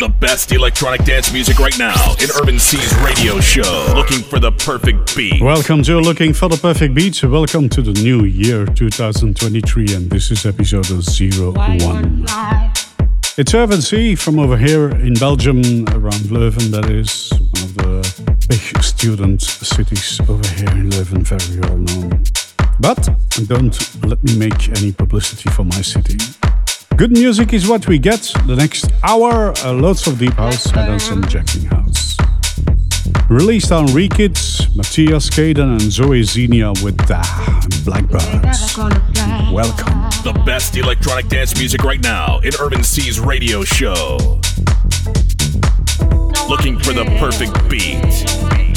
The best electronic dance music right now in Irvin Cee's radio show. Looking for the perfect beat. Welcome to Looking for the Perfect Beat. Welcome to the new year 2023, and this is episode 01. It's Irvin Cee from over here in Belgium, around Leuven, that is one of the big student cities over here in Leuven, very well known. But don't let me make any publicity for my city. Good music is what we get. The next hour, uh, lots of deep house and then some jacking house. Released on Rekids, Matthias Kaden and Zoe Xenia with uh, Blackbirds. Welcome. The best electronic dance music right now in Irvin Cee's radio show. Looking for the perfect beat.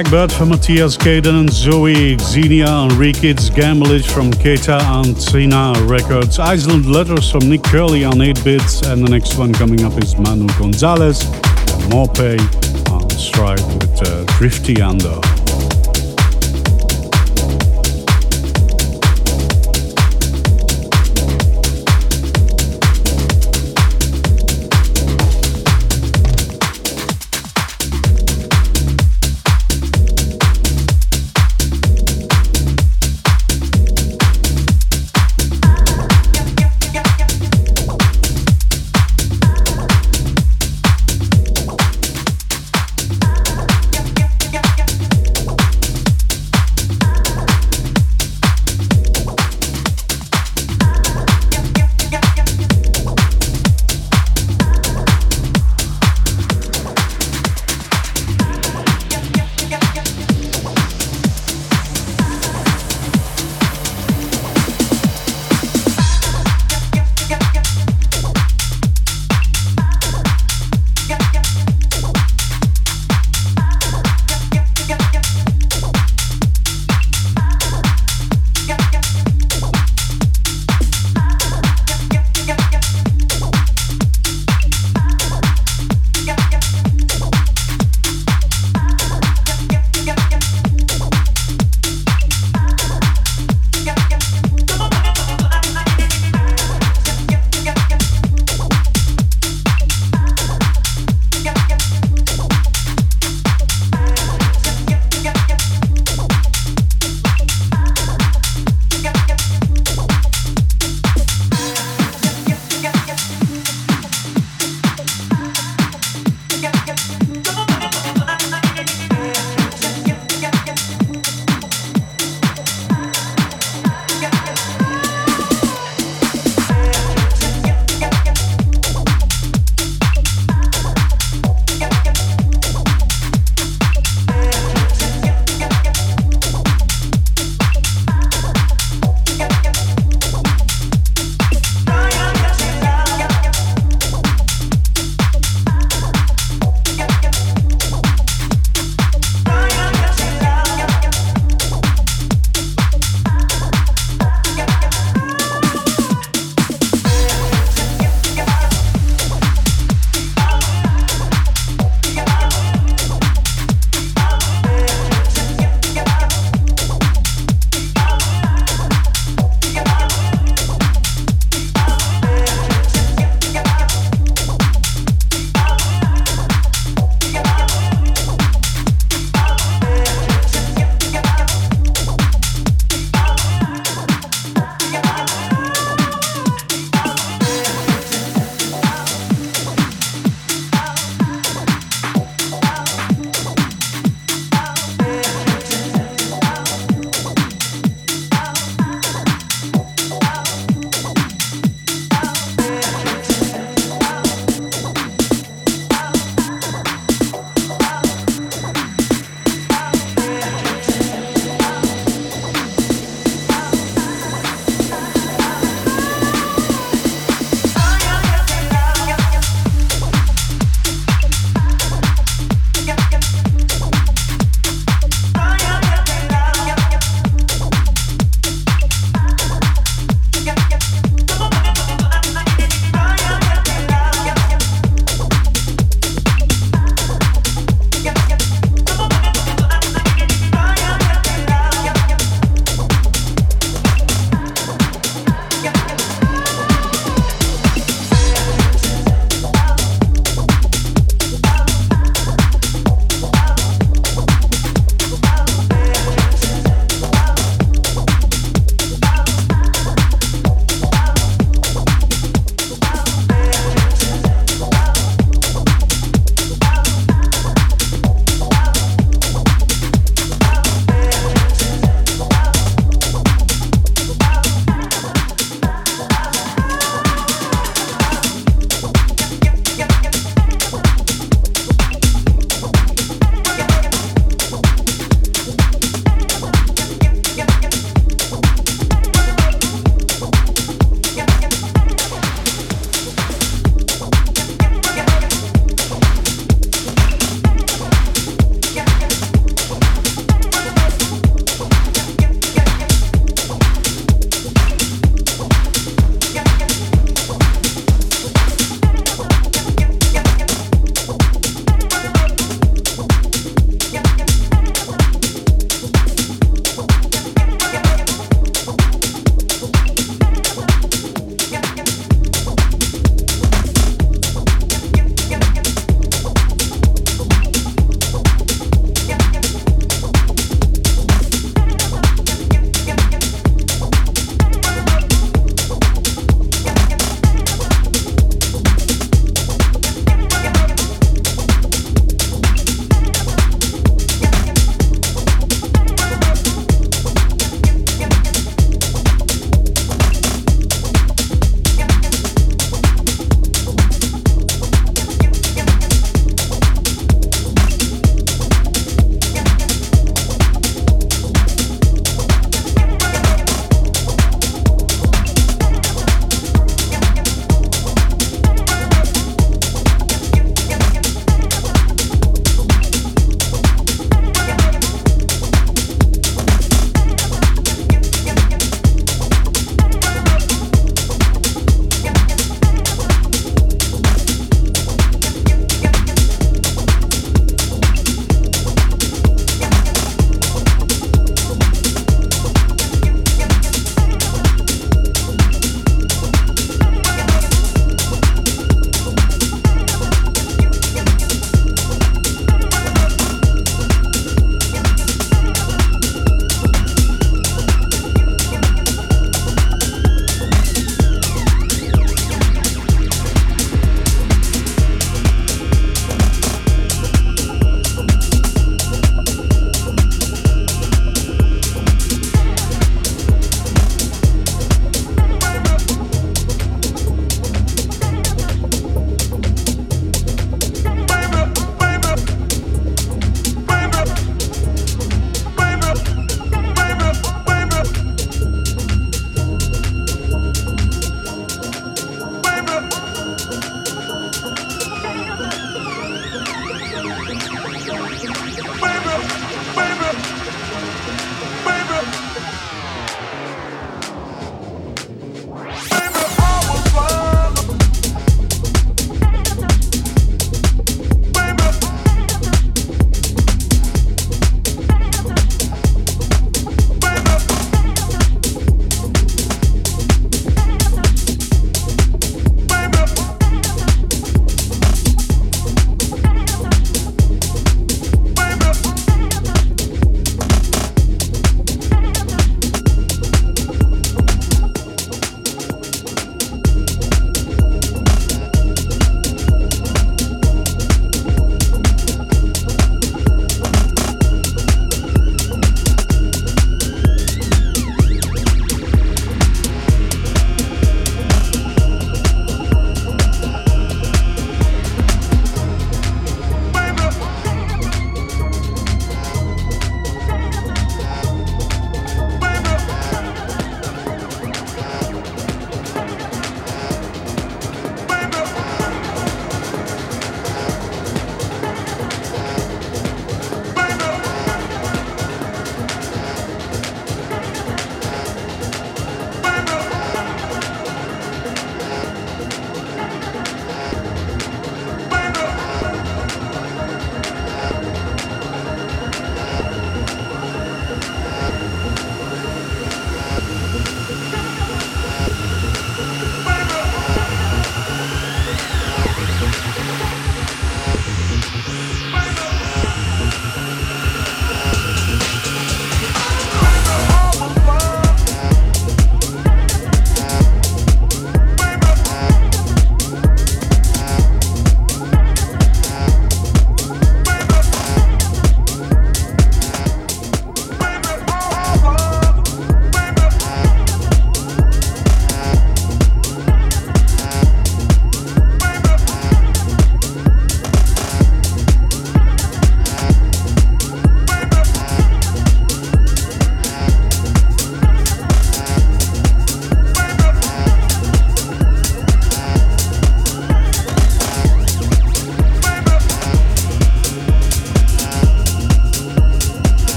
Blackbird from Matthias Kaden and Zoe, Xenia and Rekids, Gamblage from Keta and Sina Records, Iceland Letters from Nick Curly on 8 bits, and the next one coming up is Manu Gonzalez, Morpay on Stripe with uh, Drifty Under.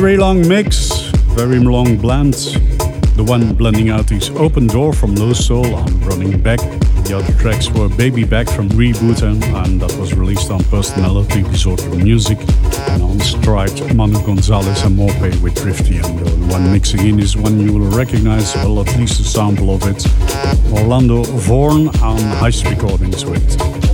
Very long mix, very long blend. The one blending out is Open Door from Low Soul on Running Back. The other tracks were Baby Back from Rebootin, and that was released on Personality Disorder Music. And on Striped, Manu Gonzalez and Morpay with Drifty. And the one mixing in is one you will recognize, well, at least a sample of it. Orlando Voorn on Heist Recordings with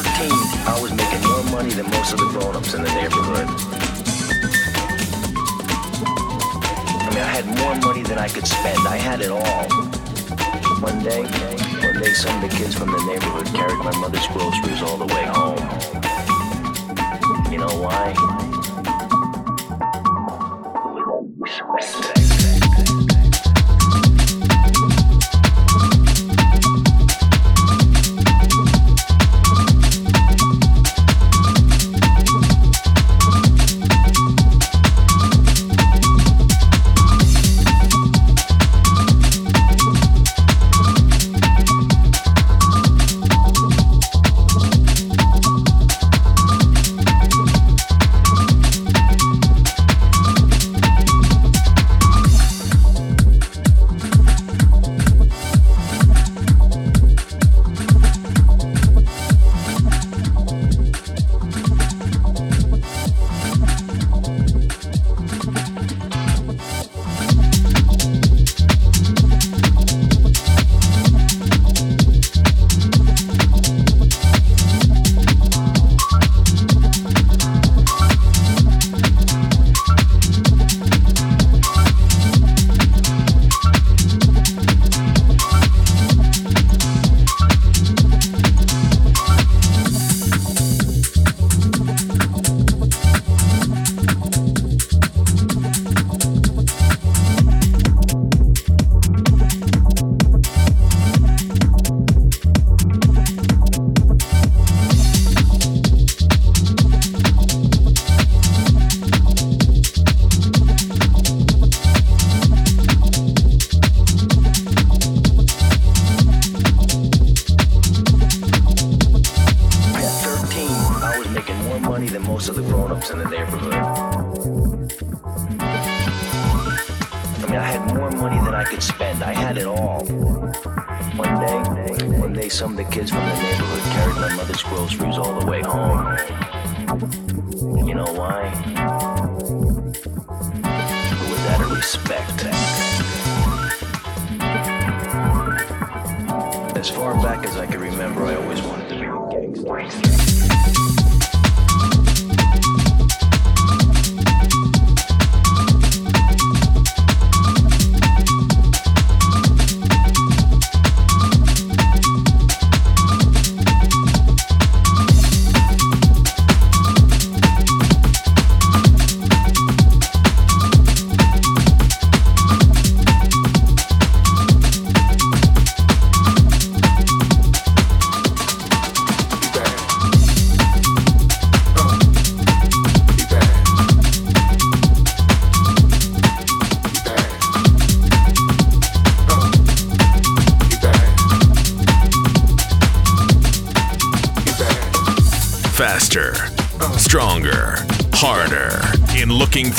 13, I was making more money than most of the grown-ups in the neighborhood. I mean, I had more money than I could spend. I had it all. One day, one day, some of the kids from the neighborhood carried my mother's groceries all the way home. You know why?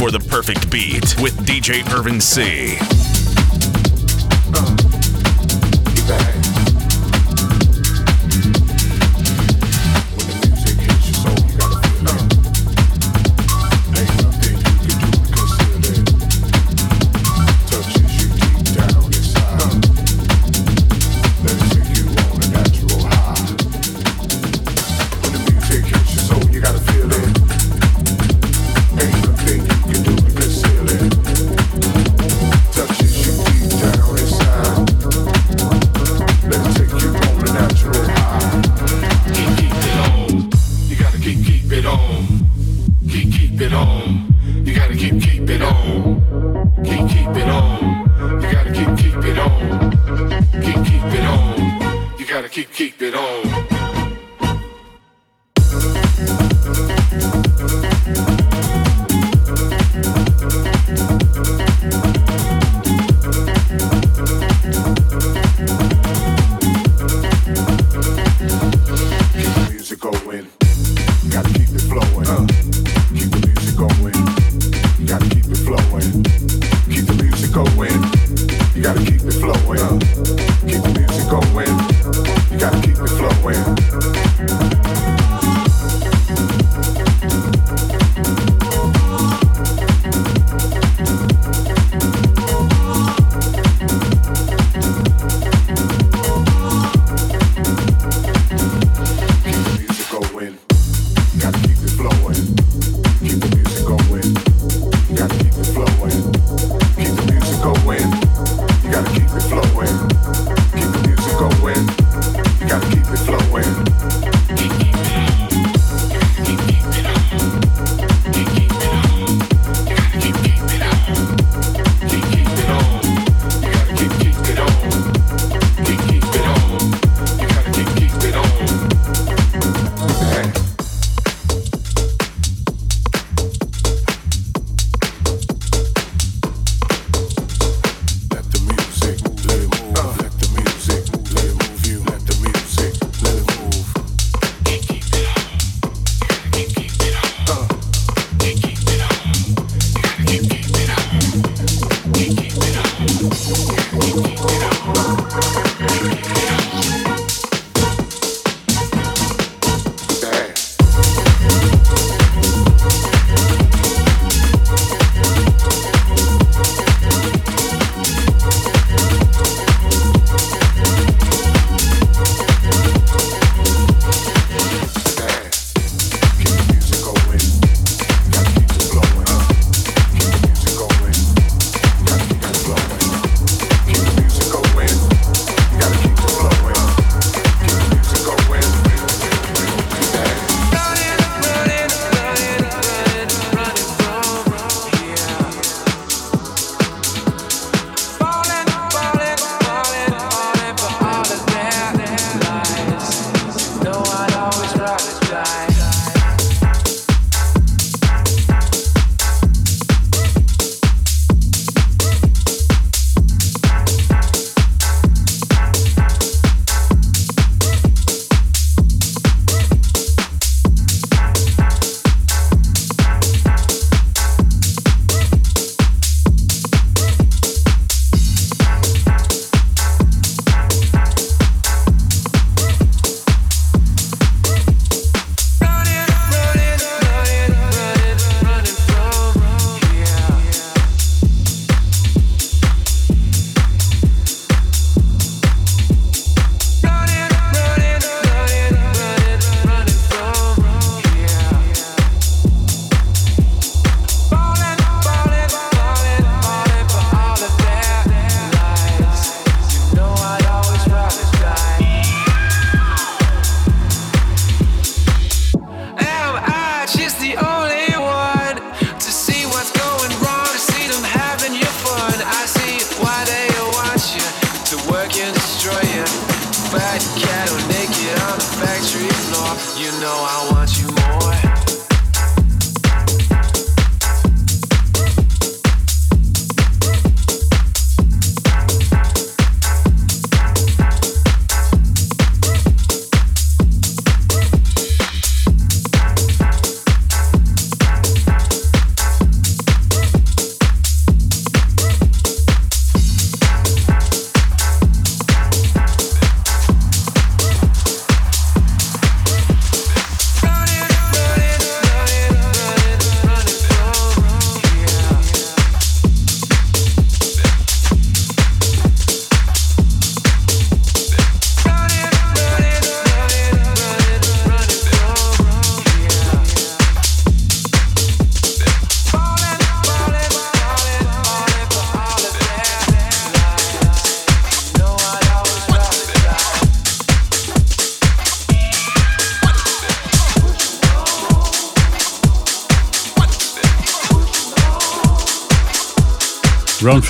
For the perfect beat with DJ Irvin C.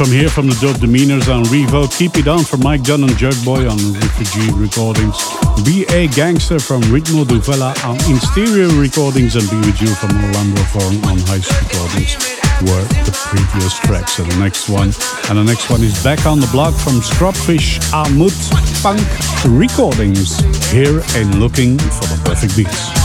from here from the Dope Demeanors on Revo. Keep It On from Mike Dunn and Jugboy on Refugee Recordings. B.A. Gangster from Ritmo Duvella on Interior Recordings and Be With You from Orlando Voorn on High Heist Recordings were the previous tracks. And the next one, and the next one is Back on the Block from Scrubfish Amut Punk Recordings. Here and looking for the perfect beats.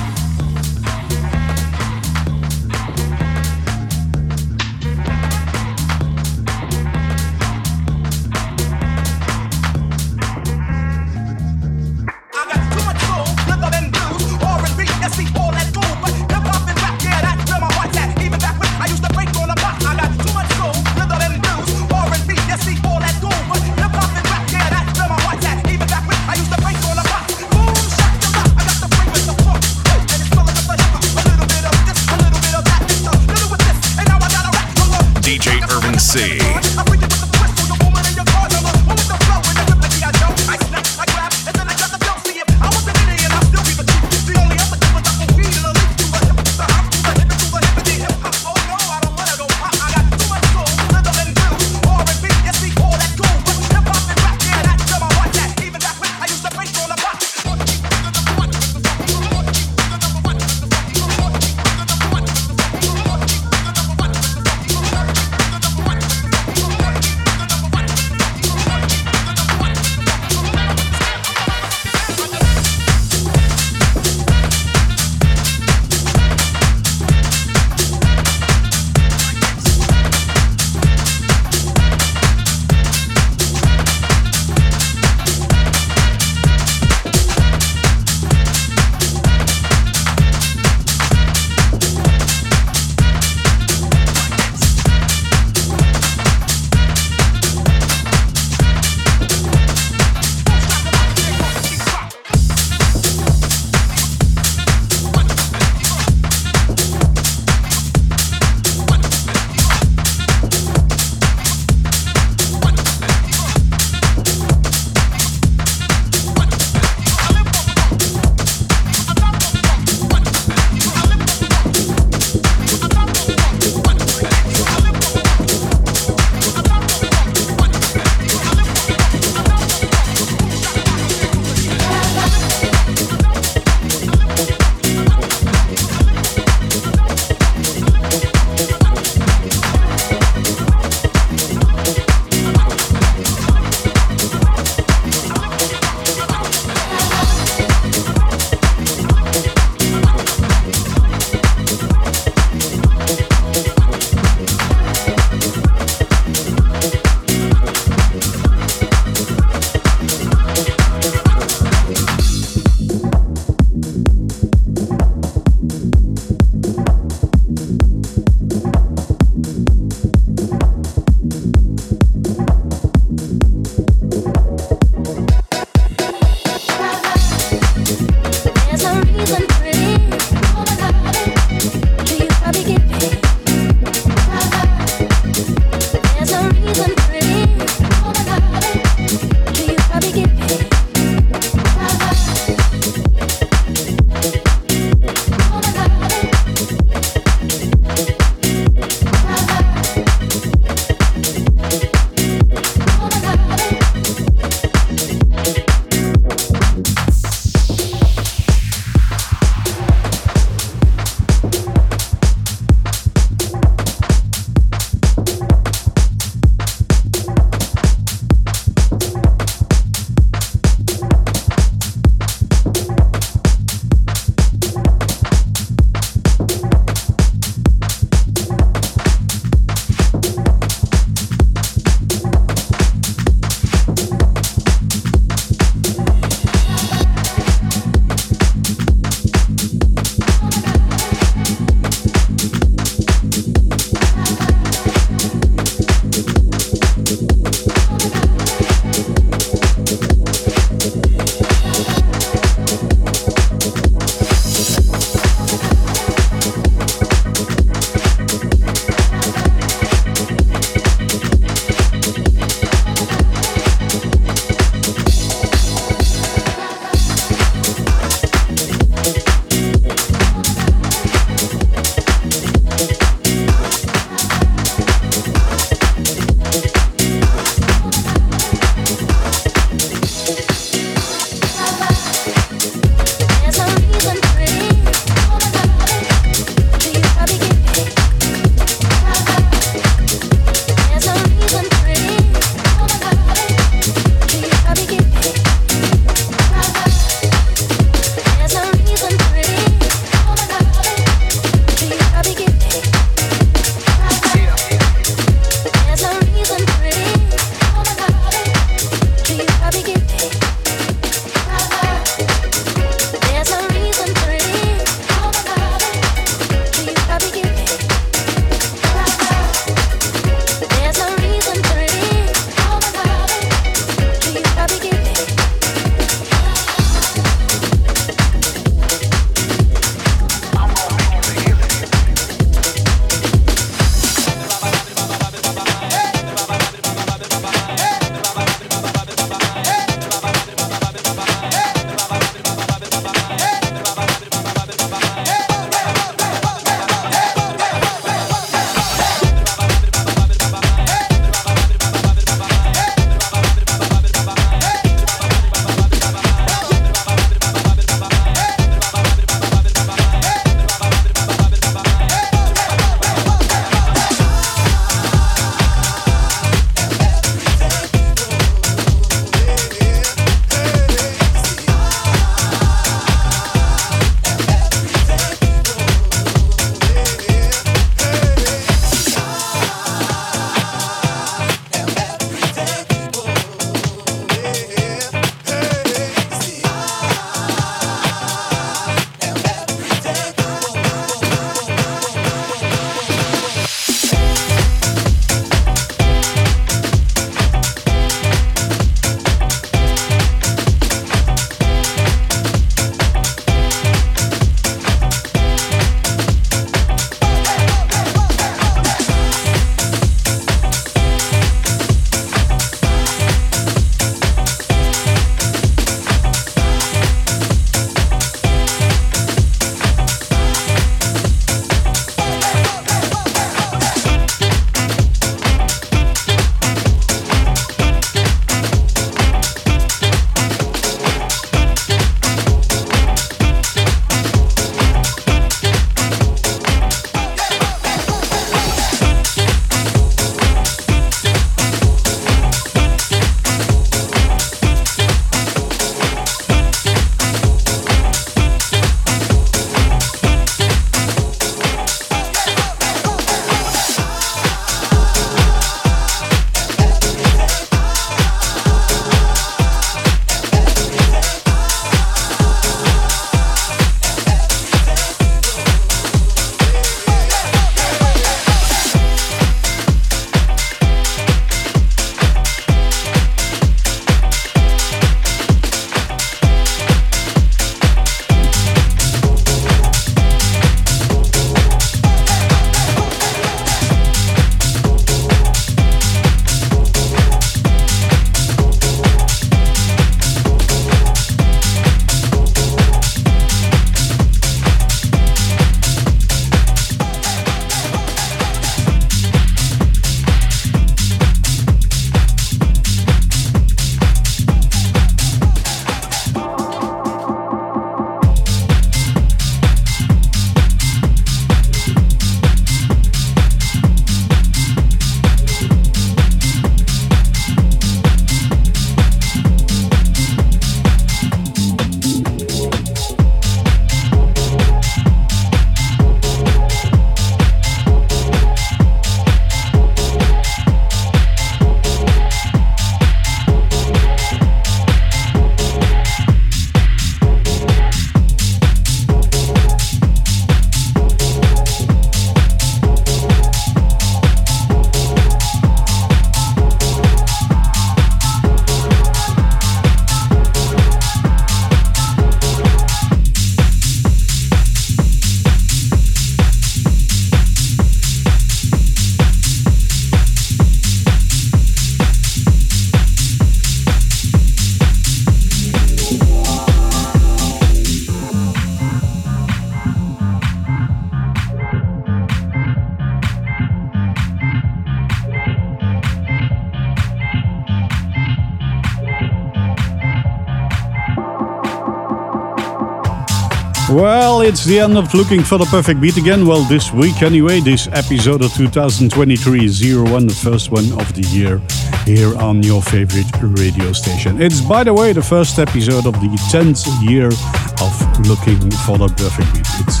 Well, it's the end of looking for the perfect beat again. Well, this week anyway, this episode of 2023 01, the first one of the year here on your favorite radio station. It's, by the way, the first episode of the 10th year of looking for the perfect beat. It's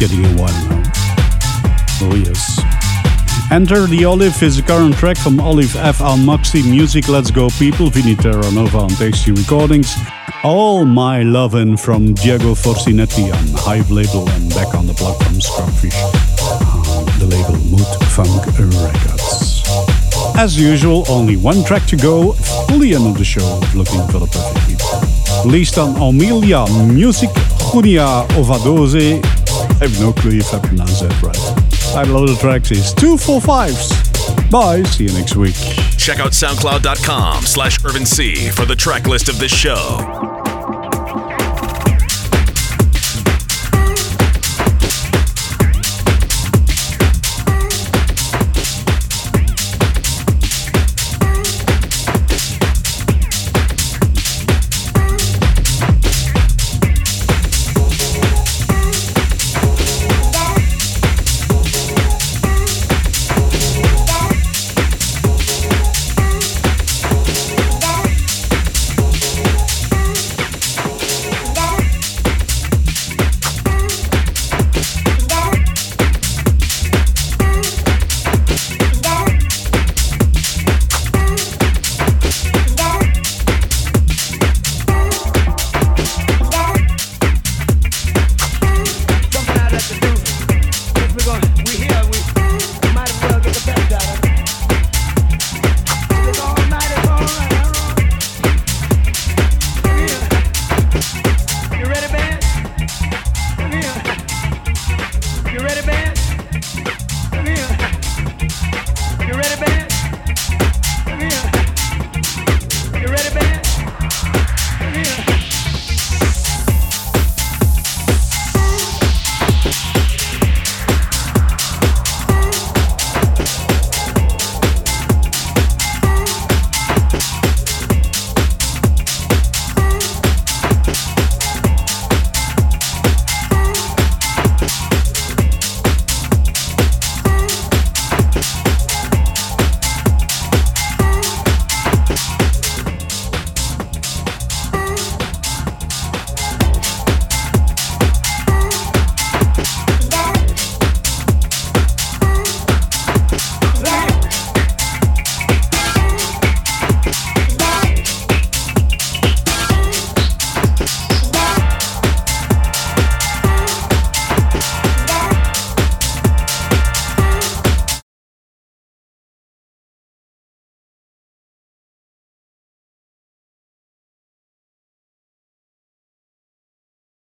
getting a while now. Oh, yes. Enter the Olive is the current track from Olive F. on Moxie Music. Let's go, people. Vinny Terra Nova on Tasty Recordings. All My Lovin' from Diego Forcinetti on Hive label and back on the block from Scrubfish on uh, the label Mood Funk Records. As usual, only one track to go, fully end of the show, looking for the perfect beat. Released on Amelia Music Junia Ovadose. I have no clue if I pronounced that right. Title of the tracks is 245s. Bye, see you next week. Check out soundcloud.com slash urban C for the track list of this show.